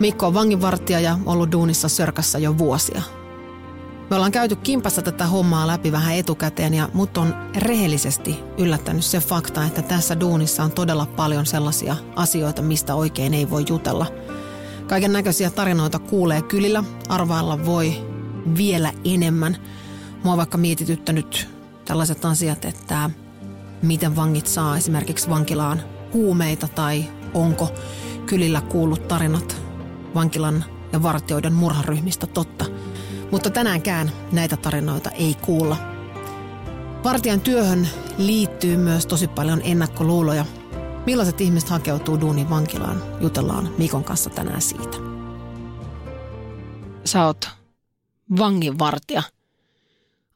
Mikko on vanginvartija ja ollut duunissa Sörkässä jo vuosia. Me ollaan käyty kimpassa tätä hommaa läpi vähän etukäteen ja mut on rehellisesti yllättänyt se fakta, että tässä duunissa on todella paljon sellaisia asioita, mistä oikein ei voi jutella. Kaiken näköisiä tarinoita kuulee kylillä, arvailla voi vielä enemmän. Mua vaikka mietityttänyt tällaiset asiat, että miten vangit saa esimerkiksi vankilaan huumeita tai onko kylillä kuullut tarinat vankilan ja vartioiden murharyhmistä totta. Mutta tänäänkään näitä tarinoita ei kuulla. Vartijan työhön liittyy myös tosi paljon ennakkoluuloja. Millaiset ihmiset hakeutuu duunin vankilaan? Jutellaan Mikon kanssa tänään siitä. Sä oot vanginvartija.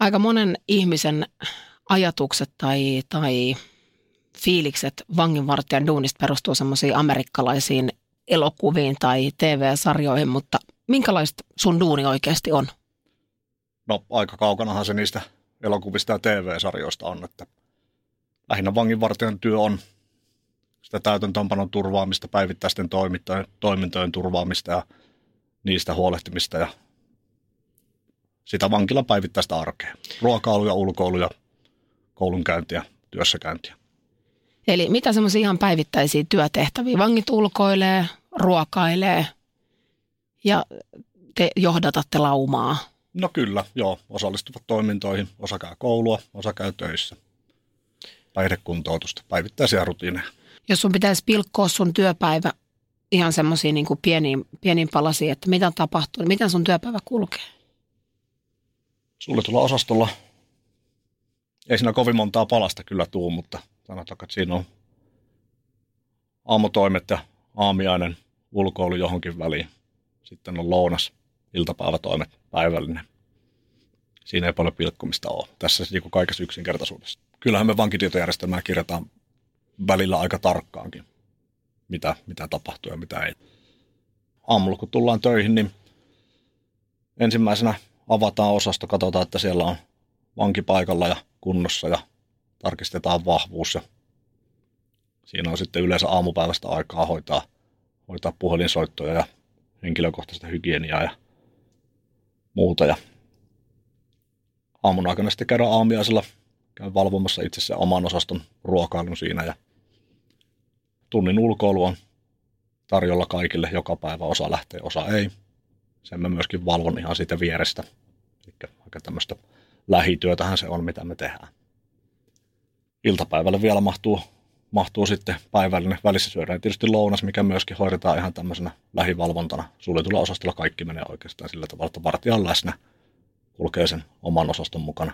Aika monen ihmisen ajatukset tai, tai fiilikset vanginvartijan duunista perustuu semmoisiin amerikkalaisiin elokuviin tai TV-sarjoihin, mutta minkälaista sun duuni oikeasti on? No aika kaukanahan se niistä elokuvista ja TV-sarjoista on, että lähinnä vanginvartijan työ on sitä täytäntöönpanon turvaamista, päivittäisten toimintojen, toimintojen turvaamista ja niistä huolehtimista ja sitä vankilan päivittäistä arkea. Ruokailuja, ulkoiluja, koulunkäyntiä, työssäkäyntiä. Eli mitä semmoisia ihan päivittäisiä työtehtäviä? Vangit ulkoilee, ruokailee ja te johdatatte laumaa. No kyllä, joo. Osallistuvat toimintoihin. Osa käy koulua, osa käy töissä. Päihdekuntoutusta, päivittäisiä rutiineja. Jos sun pitäisi pilkkoa sun työpäivä ihan semmoisiin niin pieniin, pieniin palasiin, että mitä tapahtuu, niin miten sun työpäivä kulkee? Suljetulla osastolla ei siinä kovin montaa palasta kyllä tuu, mutta sanotaan, että siinä on aamutoimet ja aamiainen, ulkoilu johonkin väliin. Sitten on lounas, iltapäivätoimet, päivällinen. Siinä ei paljon pilkkomista ole. Tässä niin kaikessa yksinkertaisuudessa. Kyllähän me vankitietojärjestelmää kirjataan välillä aika tarkkaankin, mitä, mitä tapahtuu ja mitä ei. Aamulla kun tullaan töihin, niin ensimmäisenä avataan osasto, katsotaan, että siellä on vanki paikalla ja kunnossa ja tarkistetaan vahvuus. Ja siinä on sitten yleensä aamupäivästä aikaa hoitaa, hoitaa puhelinsoittoja ja henkilökohtaista hygieniaa ja muuta. Ja aamun aikana sitten käydään aamiaisella, käyn valvomassa itse sen oman osaston ruokailun siinä ja tunnin ulkoilu on tarjolla kaikille joka päivä. Osa lähtee, osa ei. Sen mä myöskin valvon ihan siitä vierestä. Eli aika tämmöistä lähityötähän se on, mitä me tehdään. Iltapäivällä vielä mahtuu, mahtuu sitten päivällinen välissä syödään tietysti lounas, mikä myöskin hoidetaan ihan tämmöisenä lähivalvontana. Suljetulla osastolla kaikki menee oikeastaan sillä tavalla, että vartija on läsnä, kulkee sen oman osaston mukana,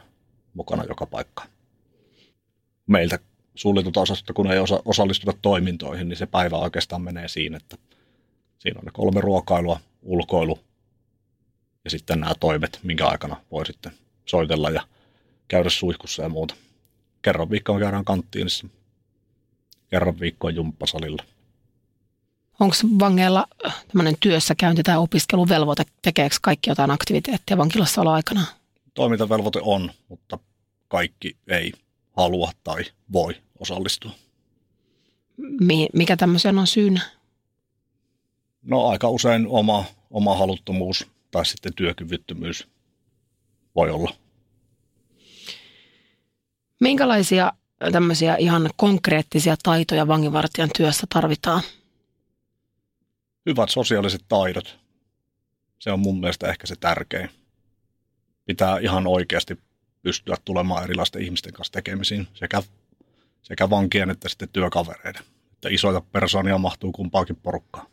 mukana joka paikkaan. Meiltä suljetulta osastosta, kun ei osa, osallistuta toimintoihin, niin se päivä oikeastaan menee siinä, että siinä on ne kolme ruokailua, ulkoilu ja sitten nämä toimet, minkä aikana voi sitten soitella ja käydä suihkussa ja muuta. Kerran viikkoon käydään kanttiinissa, kerran viikkoa jumppasalilla. Onko vangeilla tämmöinen työssäkäynti tai opiskeluvelvoite, tekeekö kaikki jotain aktiviteettia vankilassa olla aikana? Toimintavelvoite on, mutta kaikki ei halua tai voi osallistua. Mikä tämmöisen on syynä? No aika usein oma, oma haluttomuus tai sitten työkyvyttömyys voi olla. Minkälaisia tämmöisiä ihan konkreettisia taitoja vanginvartijan työssä tarvitaan? Hyvät sosiaaliset taidot. Se on mun mielestä ehkä se tärkein. Pitää ihan oikeasti pystyä tulemaan erilaisten ihmisten kanssa tekemisiin, sekä, sekä vankien että sitten työkavereiden. Että isoja persoonia mahtuu kumpaakin porukkaan.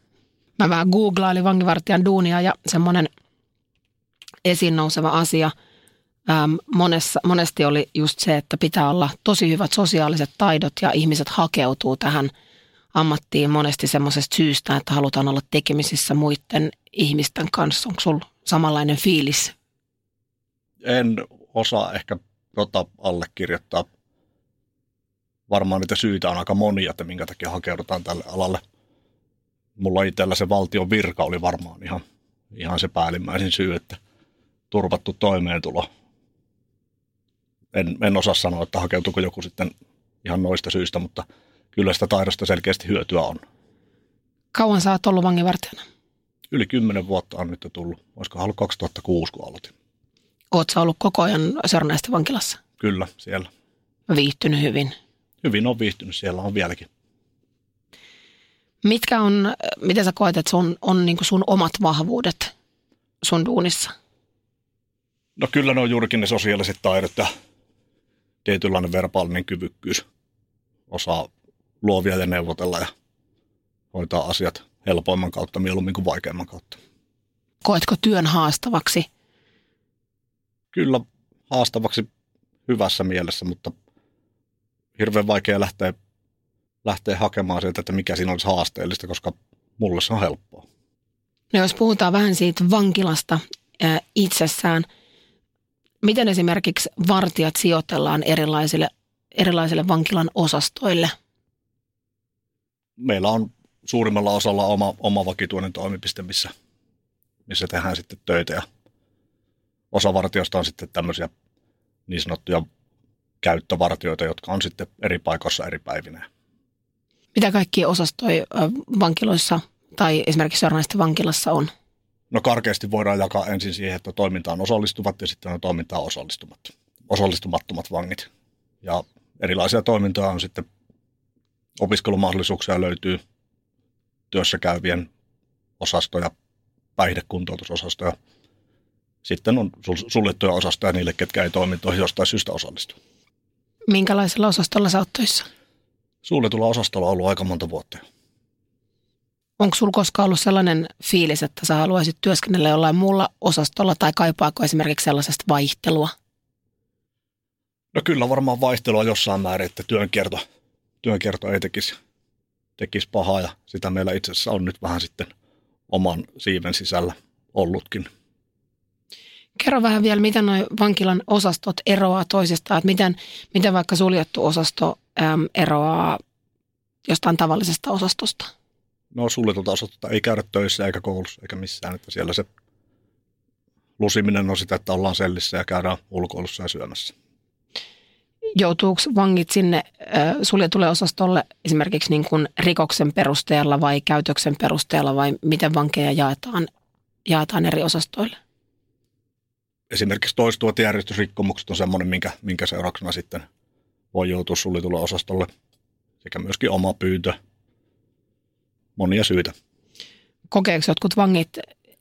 Mä vähän googlailin vanginvartijan duunia ja semmoinen esiin nouseva asia ähm, monessa, monesti oli just se, että pitää olla tosi hyvät sosiaaliset taidot ja ihmiset hakeutuu tähän ammattiin monesti semmoisesta syystä, että halutaan olla tekemisissä muiden ihmisten kanssa. Onko sulla samanlainen fiilis? En osaa ehkä tota allekirjoittaa. Varmaan niitä syitä on aika monia, että minkä takia hakeudutaan tälle alalle. Mulla itsellä se valtion virka oli varmaan ihan, ihan se päällimmäisin syy, että turvattu toimeentulo. En, en osaa sanoa, että hakeutuuko joku sitten ihan noista syistä, mutta kyllä sitä taidosta selkeästi hyötyä on. Kauan sä oot ollut vanginvartijana? Yli kymmenen vuotta on nyt tullut. Olisiko ollut 2006, kun aloitin. Oot sä ollut koko ajan Sörnäisten vankilassa? Kyllä, siellä. Viihtynyt hyvin? Hyvin on viihtynyt, siellä on vieläkin. Mitkä on, miten sä koet, että sun, on niin sun omat vahvuudet sun duunissa? No kyllä ne on juurikin ne sosiaaliset taidot ja tietynlainen verbaalinen kyvykkyys. Osaa luovia ja neuvotella ja hoitaa asiat helpoimman kautta mieluummin kuin vaikeamman kautta. Koetko työn haastavaksi? Kyllä haastavaksi hyvässä mielessä, mutta hirveän vaikea lähteä, lähteä hakemaan sieltä, että mikä siinä olisi haasteellista, koska mulle se on helppoa. No jos puhutaan vähän siitä vankilasta ää, itsessään, miten esimerkiksi vartijat sijoitellaan erilaisille, erilaisille vankilan osastoille? Meillä on suurimmalla osalla oma, oma vakituinen toimipiste, missä, missä tehdään sitten töitä ja osa vartiosta on sitten tämmöisiä niin sanottuja käyttövartioita, jotka on sitten eri paikoissa eri päivinä. Mitä kaikki osastoi vankiloissa tai esimerkiksi Sörnäisten vankilassa on? No karkeasti voidaan jakaa ensin siihen, että toimintaan osallistuvat ja sitten on toimintaan osallistumat, osallistumattomat vangit. Ja erilaisia toimintoja on sitten, opiskelumahdollisuuksia löytyy työssä käyvien osastoja, päihdekuntoutusosastoja. Sitten on suljettuja osastoja niille, ketkä ei toimintoihin jostain syystä osallistu. Minkälaisella osastolla sä oot töissä? Suljetulla osastolla on ollut aika monta vuotta. Onko sulla koskaan ollut sellainen fiilis, että sä haluaisit työskennellä jollain muulla osastolla tai kaipaako esimerkiksi sellaisesta vaihtelua? No kyllä varmaan vaihtelua jossain määrin, että työnkierto, työnkierto ei tekisi, tekisi pahaa ja sitä meillä itse asiassa on nyt vähän sitten oman siiven sisällä ollutkin. Kerro vähän vielä, miten nuo vankilan osastot eroaa toisistaan, että miten, miten vaikka suljettu osasto äm, eroaa jostain tavallisesta osastosta? No suljetulta osastolta ei käydä töissä eikä koulussa eikä missään, että siellä se lusiminen on sitä, että ollaan sellissä ja käydään ulkoilussa ja syömässä. Joutuuko vangit sinne äh, suljetulle osastolle esimerkiksi niin kuin rikoksen perusteella vai käytöksen perusteella vai miten vankeja jaetaan, jaetaan eri osastoille? esimerkiksi toistuvat järjestysrikkomukset on semmoinen, minkä, minkä seurauksena sitten voi joutua suljetulle osastolle sekä myöskin oma pyyntö. Monia syitä. Kokeeko jotkut vangit,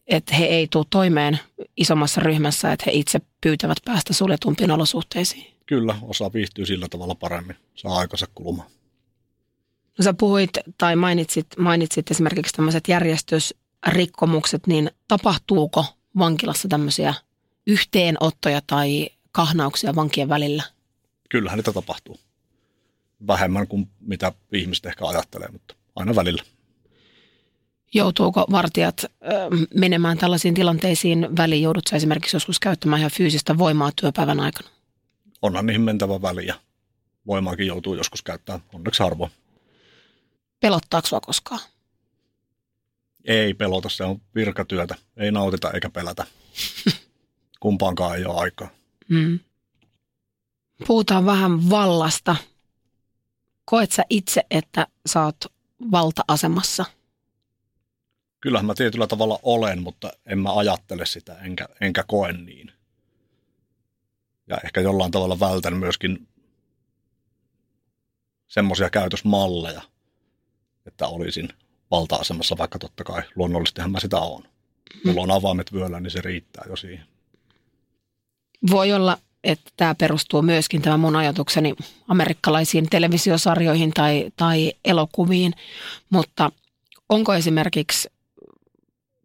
että he ei tule toimeen isommassa ryhmässä, että he itse pyytävät päästä suljetumpiin olosuhteisiin? Kyllä, osa viihtyy sillä tavalla paremmin, saa aikansa kulumaan. No sä puhuit tai mainitsit, mainitsit esimerkiksi tämmöiset järjestysrikkomukset, niin tapahtuuko vankilassa tämmöisiä yhteenottoja tai kahnauksia vankien välillä? Kyllähän niitä tapahtuu. Vähemmän kuin mitä ihmiset ehkä ajattelee, mutta aina välillä. Joutuuko vartijat ö, menemään tällaisiin tilanteisiin väliin? Joudutko esimerkiksi joskus käyttämään ihan fyysistä voimaa työpäivän aikana? Onhan niihin mentävä väli ja voimaakin joutuu joskus käyttämään, onneksi harvoin. Pelottaako sinua koskaan? Ei pelota, se on virkatyötä. Ei nautita eikä pelätä. kumpaankaan ei ole aikaa. Mm. Puhutaan vähän vallasta. Koet sä itse, että sä oot valta-asemassa? Kyllähän mä tietyllä tavalla olen, mutta en mä ajattele sitä, enkä, enkä koe niin. Ja ehkä jollain tavalla vältän myöskin semmoisia käytösmalleja, että olisin valta-asemassa, vaikka totta kai luonnollisestihan mä sitä on. Mulla on avaimet vyöllä, niin se riittää jo siihen. Voi olla, että tämä perustuu myöskin tämä mun ajatukseni amerikkalaisiin televisiosarjoihin tai, tai elokuviin, mutta onko esimerkiksi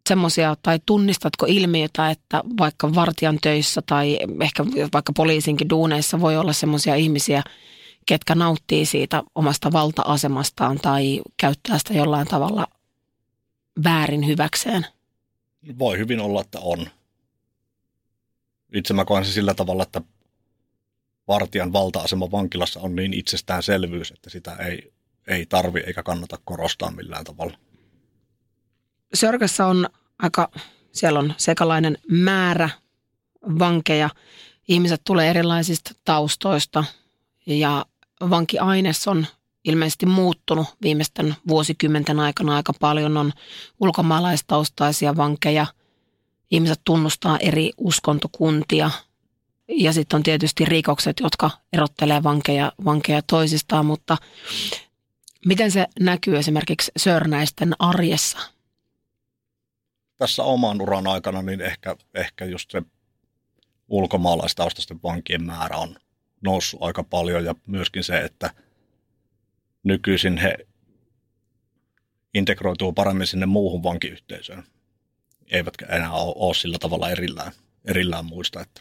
semmoisia, tai tunnistatko ilmiötä, että vaikka vartijan töissä tai ehkä vaikka poliisinkin duuneissa voi olla semmoisia ihmisiä, ketkä nauttii siitä omasta valta-asemastaan tai käyttää sitä jollain tavalla väärin hyväkseen? Voi hyvin olla, että on. Itse mä koen se sillä tavalla, että vartijan valta-asema vankilassa on niin itsestäänselvyys, että sitä ei, ei tarvi eikä kannata korostaa millään tavalla. Sörkässä on aika, siellä on sekalainen määrä vankeja. Ihmiset tulee erilaisista taustoista ja vankiaines on ilmeisesti muuttunut viimeisten vuosikymmenten aikana aika paljon. On ulkomaalaistaustaisia vankeja, ihmiset tunnustaa eri uskontokuntia ja sitten on tietysti rikokset, jotka erottelee vankeja, vankeja toisistaan, mutta miten se näkyy esimerkiksi sörnäisten arjessa? Tässä oman uran aikana niin ehkä, ehkä just se ulkomaalaistaustaisten vankien määrä on noussut aika paljon ja myöskin se, että nykyisin he integroituu paremmin sinne muuhun vankiyhteisöön. Eivätkä enää ole, ole sillä tavalla erillään, erillään muista, että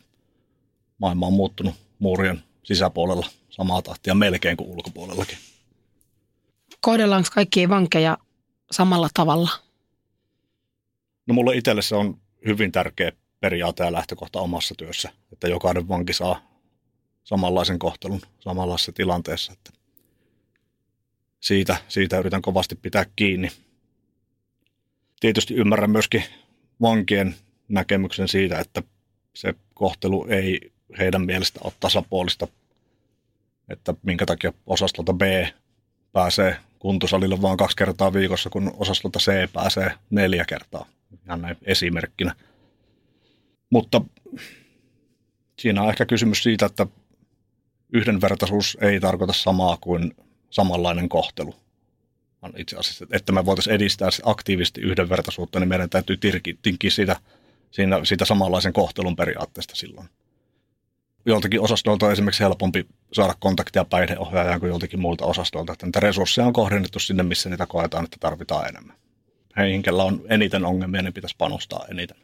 maailma on muuttunut muurien sisäpuolella samaa tahtia melkein kuin ulkopuolellakin. Kohdellaanko kaikkia vankeja samalla tavalla? No mulle itselle se on hyvin tärkeä periaate ja lähtökohta omassa työssä, että jokainen vanki saa samanlaisen kohtelun samanlaisessa tilanteessa. Että siitä, siitä yritän kovasti pitää kiinni. Tietysti ymmärrän myöskin vankien näkemyksen siitä, että se kohtelu ei heidän mielestä ole tasapuolista, että minkä takia osastolta B pääsee kuntosalille vain kaksi kertaa viikossa, kun osastolta C pääsee neljä kertaa. Ihan näin esimerkkinä. Mutta siinä on ehkä kysymys siitä, että yhdenvertaisuus ei tarkoita samaa kuin samanlainen kohtelu. Itse asiassa, että me voitaisiin edistää aktiivisesti yhdenvertaisuutta, niin meidän täytyy tinkiä siitä, siitä, siitä samanlaisen kohtelun periaatteesta silloin. Joltakin osastolta on esimerkiksi helpompi saada kontaktia päihdeohjaajaan kuin joltakin muilta osastolta. Että niitä resursseja on kohdennettu sinne, missä niitä koetaan, että tarvitaan enemmän. Heihin, kellä on eniten ongelmia, niin pitäisi panostaa eniten.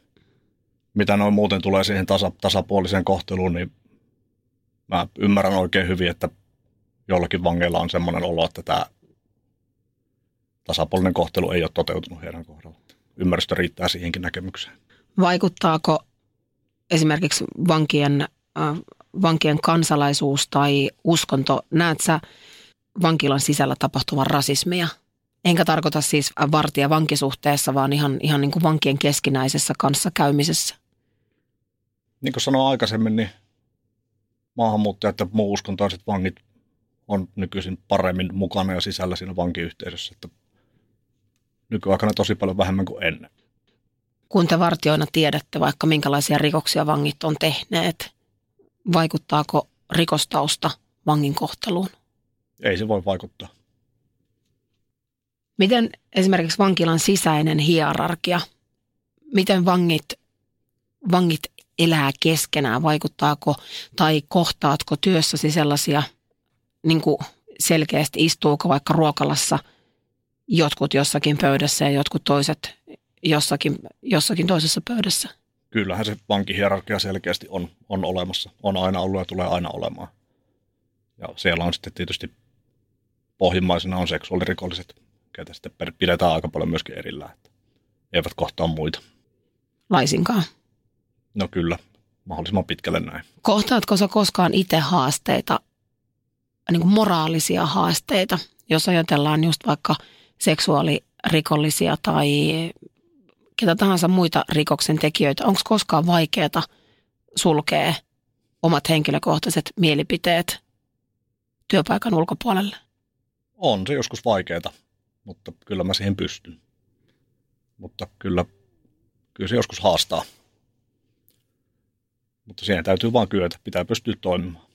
Mitä noin muuten tulee siihen tasa, tasapuoliseen kohteluun, niin mä ymmärrän oikein hyvin, että jollakin vangeilla on semmoinen olo, että tämä tasapuolinen kohtelu ei ole toteutunut heidän kohdallaan. Ymmärrystä riittää siihenkin näkemykseen. Vaikuttaako esimerkiksi vankien, äh, vankien kansalaisuus tai uskonto, näet sä vankilan sisällä tapahtuvan rasismia? Enkä tarkoita siis vartija vankisuhteessa, vaan ihan, ihan niin kuin vankien keskinäisessä kanssakäymisessä. Niin kuin sanoin aikaisemmin, niin maahanmuuttajat ja muu uskontoiset vangit on nykyisin paremmin mukana ja sisällä siinä vankiyhteisössä. Että nykyaikana tosi paljon vähemmän kuin ennen. Kun te vartioina tiedätte vaikka minkälaisia rikoksia vangit on tehneet, vaikuttaako rikostausta vangin kohteluun? Ei se voi vaikuttaa. Miten esimerkiksi vankilan sisäinen hierarkia, miten vangit, vangit elää keskenään, vaikuttaako tai kohtaatko työssäsi sellaisia niin kuin selkeästi istuuko vaikka ruokalassa jotkut jossakin pöydässä ja jotkut toiset jossakin, jossakin toisessa pöydässä? Kyllähän se vankihierarkia selkeästi on, on olemassa. On aina ollut ja tulee aina olemaan. Ja siellä on sitten tietysti pohjimmaisena on seksuaalirikolliset, ketä sitten pidetään aika paljon myöskin erillään, että eivät kohtaa muita. Laisinkaan? No kyllä, mahdollisimman pitkälle näin. Kohtaatko sä koskaan itse haasteita niin kuin moraalisia haasteita, jos ajatellaan just vaikka seksuaalirikollisia tai ketä tahansa muita rikoksen tekijöitä, onko koskaan vaikeaa sulkea omat henkilökohtaiset mielipiteet työpaikan ulkopuolelle? On se joskus vaikeaa, mutta kyllä mä siihen pystyn. Mutta kyllä, kyllä se joskus haastaa. Mutta siihen täytyy vaan kyetä, pitää pystyä toimimaan.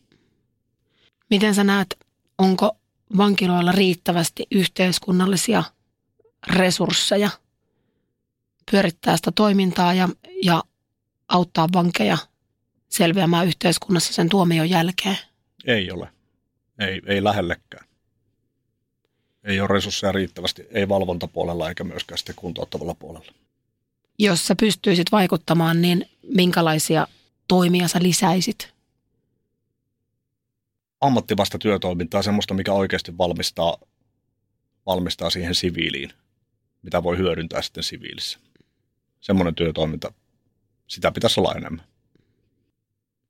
Miten sä näet, onko vankiloilla riittävästi yhteiskunnallisia resursseja pyörittää sitä toimintaa ja, ja auttaa vankeja selviämään yhteiskunnassa sen tuomion jälkeen? Ei ole. Ei, ei lähellekään. Ei ole resursseja riittävästi, ei valvontapuolella eikä myöskään sitten kuntouttavalla puolella. Jos sä pystyisit vaikuttamaan, niin minkälaisia toimia sä lisäisit? ammattivasta työtoimintaa, semmoista, mikä oikeasti valmistaa, valmistaa siihen siviiliin, mitä voi hyödyntää sitten siviilissä. Semmoinen työtoiminta, sitä pitäisi olla enemmän.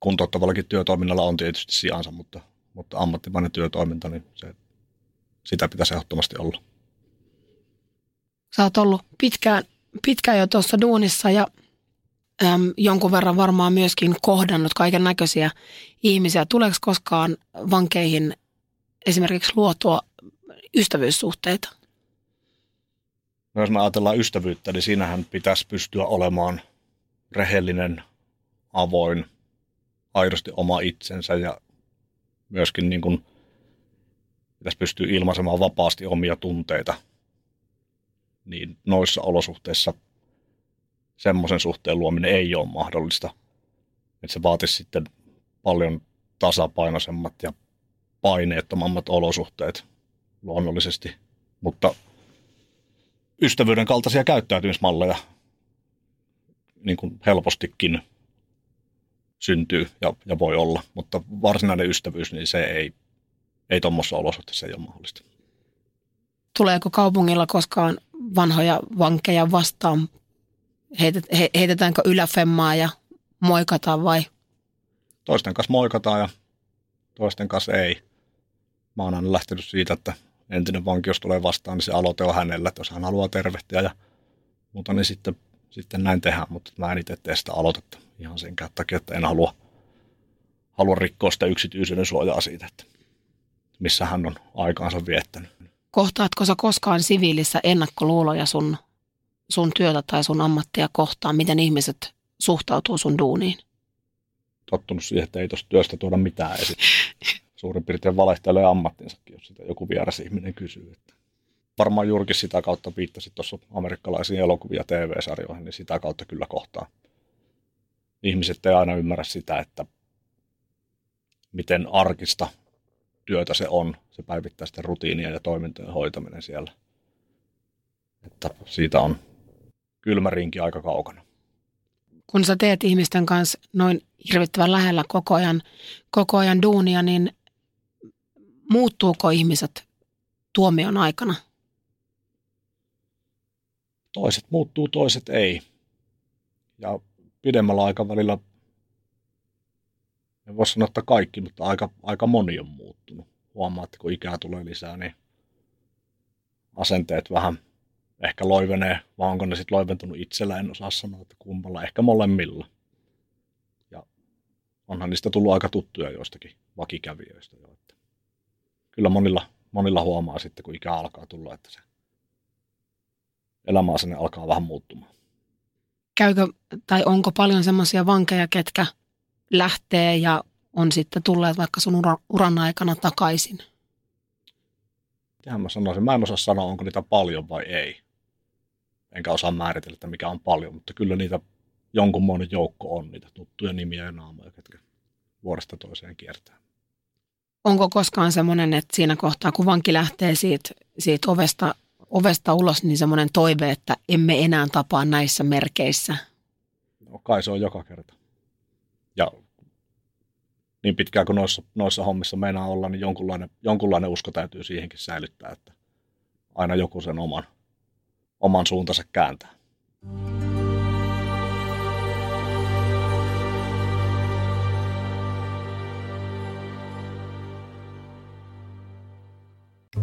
Kuntouttavallakin työtoiminnalla on tietysti sijansa, mutta, mutta ammattimainen työtoiminta, niin se, sitä pitäisi ehdottomasti olla. Sä oot ollut pitkään, pitkään jo tuossa duunissa ja äm, jonkun verran varmaan myöskin kohdannut kaiken näköisiä ihmisiä. Tuleeko koskaan vankeihin esimerkiksi luotua ystävyyssuhteita? No jos me ajatellaan ystävyyttä, niin siinähän pitäisi pystyä olemaan rehellinen, avoin, aidosti oma itsensä ja myöskin niin kuin pitäisi pystyä ilmaisemaan vapaasti omia tunteita. Niin noissa olosuhteissa semmoisen suhteen luominen ei ole mahdollista. Että se vaatisi sitten paljon tasapainoisemmat ja paineettomammat olosuhteet luonnollisesti. Mutta ystävyyden kaltaisia käyttäytymismalleja niin kuin helpostikin syntyy ja, ja voi olla, mutta varsinainen ystävyys, niin se ei, ei tuommoissa olosuhteissa ei ole mahdollista. Tuleeko kaupungilla koskaan vanhoja vankeja vastaan? Heitet, he, heitetäänkö yläfemmaa ja moikataan vai? Toisten kanssa moikataan ja toisten kanssa ei. Mä oon aina lähtenyt siitä, että entinen vanki, jos tulee vastaan, niin se aloite on hänellä, että jos hän haluaa tervehtiä ja muuta, niin sitten, sitten näin tehdään, mutta mä en itse tee sitä aloitetta ihan sen takia, että en halua, halua rikkoa sitä yksityisyyden suojaa siitä, että missä hän on aikaansa viettänyt. Kohtaatko sä koskaan siviilissä ennakkoluuloja sun, sun työtä tai sun ammattia kohtaan? Miten ihmiset suhtautuu sun duuniin? Tottunut siihen, että ei tuosta työstä tuoda mitään esiin. Suurin piirtein valehtelee ammattinsakin, jos sitä joku vieras ihminen kysyy. Että varmaan juurikin sitä kautta viittasit tuossa amerikkalaisiin elokuvia TV-sarjoihin, niin sitä kautta kyllä kohtaa. Ihmiset ei aina ymmärrä sitä, että miten arkista työtä se on, se päivittäisten rutiinia ja toimintojen hoitaminen siellä. Että siitä on kylmä rinki aika kaukana. Kun sä teet ihmisten kanssa noin hirvittävän lähellä koko ajan, koko ajan duunia, niin muuttuuko ihmiset tuomion aikana? Toiset muuttuu, toiset ei. Ja pidemmällä aikavälillä en voi sanoa, että kaikki, mutta aika, aika moni on muuttunut. Huomaa, että kun ikää tulee lisää, niin asenteet vähän ehkä loivenee, vai onko ne sitten loiventunut itsellä, en osaa sanoa, että kummalla, ehkä molemmilla. Ja onhan niistä tullut aika tuttuja joistakin vakikävijöistä jo. Että kyllä monilla, monilla huomaa sitten, kun ikä alkaa tulla, että se elämäasenne alkaa vähän muuttumaan. Käykö tai onko paljon semmoisia vankeja, ketkä lähtee ja on sitten tulleet vaikka sun ura, uran aikana takaisin? Tähän mä sanoisin, mä en osaa sanoa, onko niitä paljon vai ei. Enkä osaa määritellä, että mikä on paljon, mutta kyllä niitä jonkunmoinen joukko on, niitä tuttuja nimiä ja naamoja, ketkä vuodesta toiseen kiertää. Onko koskaan semmoinen, että siinä kohtaa, kun vanki lähtee siitä, siitä ovesta, ovesta ulos, niin semmoinen toive, että emme enää tapaa näissä merkeissä? No, kai se on joka kerta. Niin pitkään kuin noissa, noissa hommissa meinaa olla, niin jonkunlainen, jonkunlainen usko täytyy siihenkin säilyttää, että aina joku sen oman, oman suuntansa kääntää.